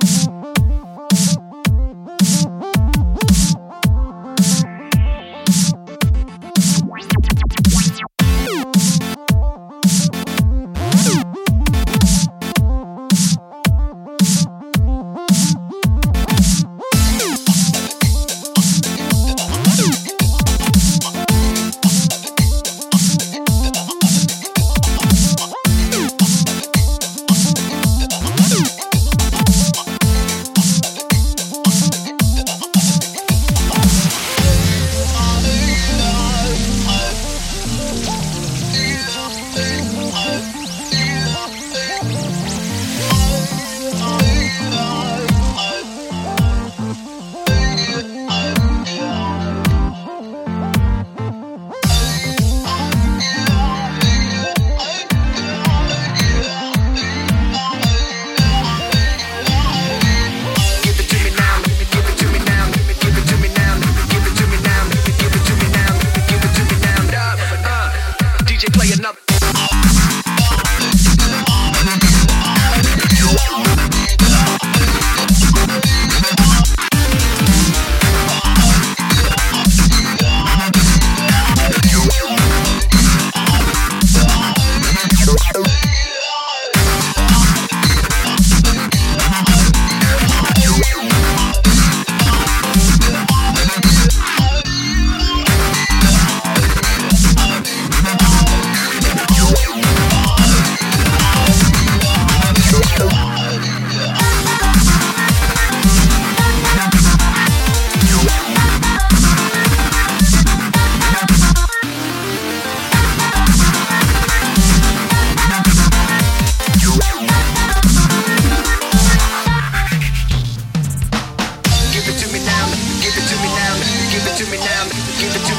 Bye. me now,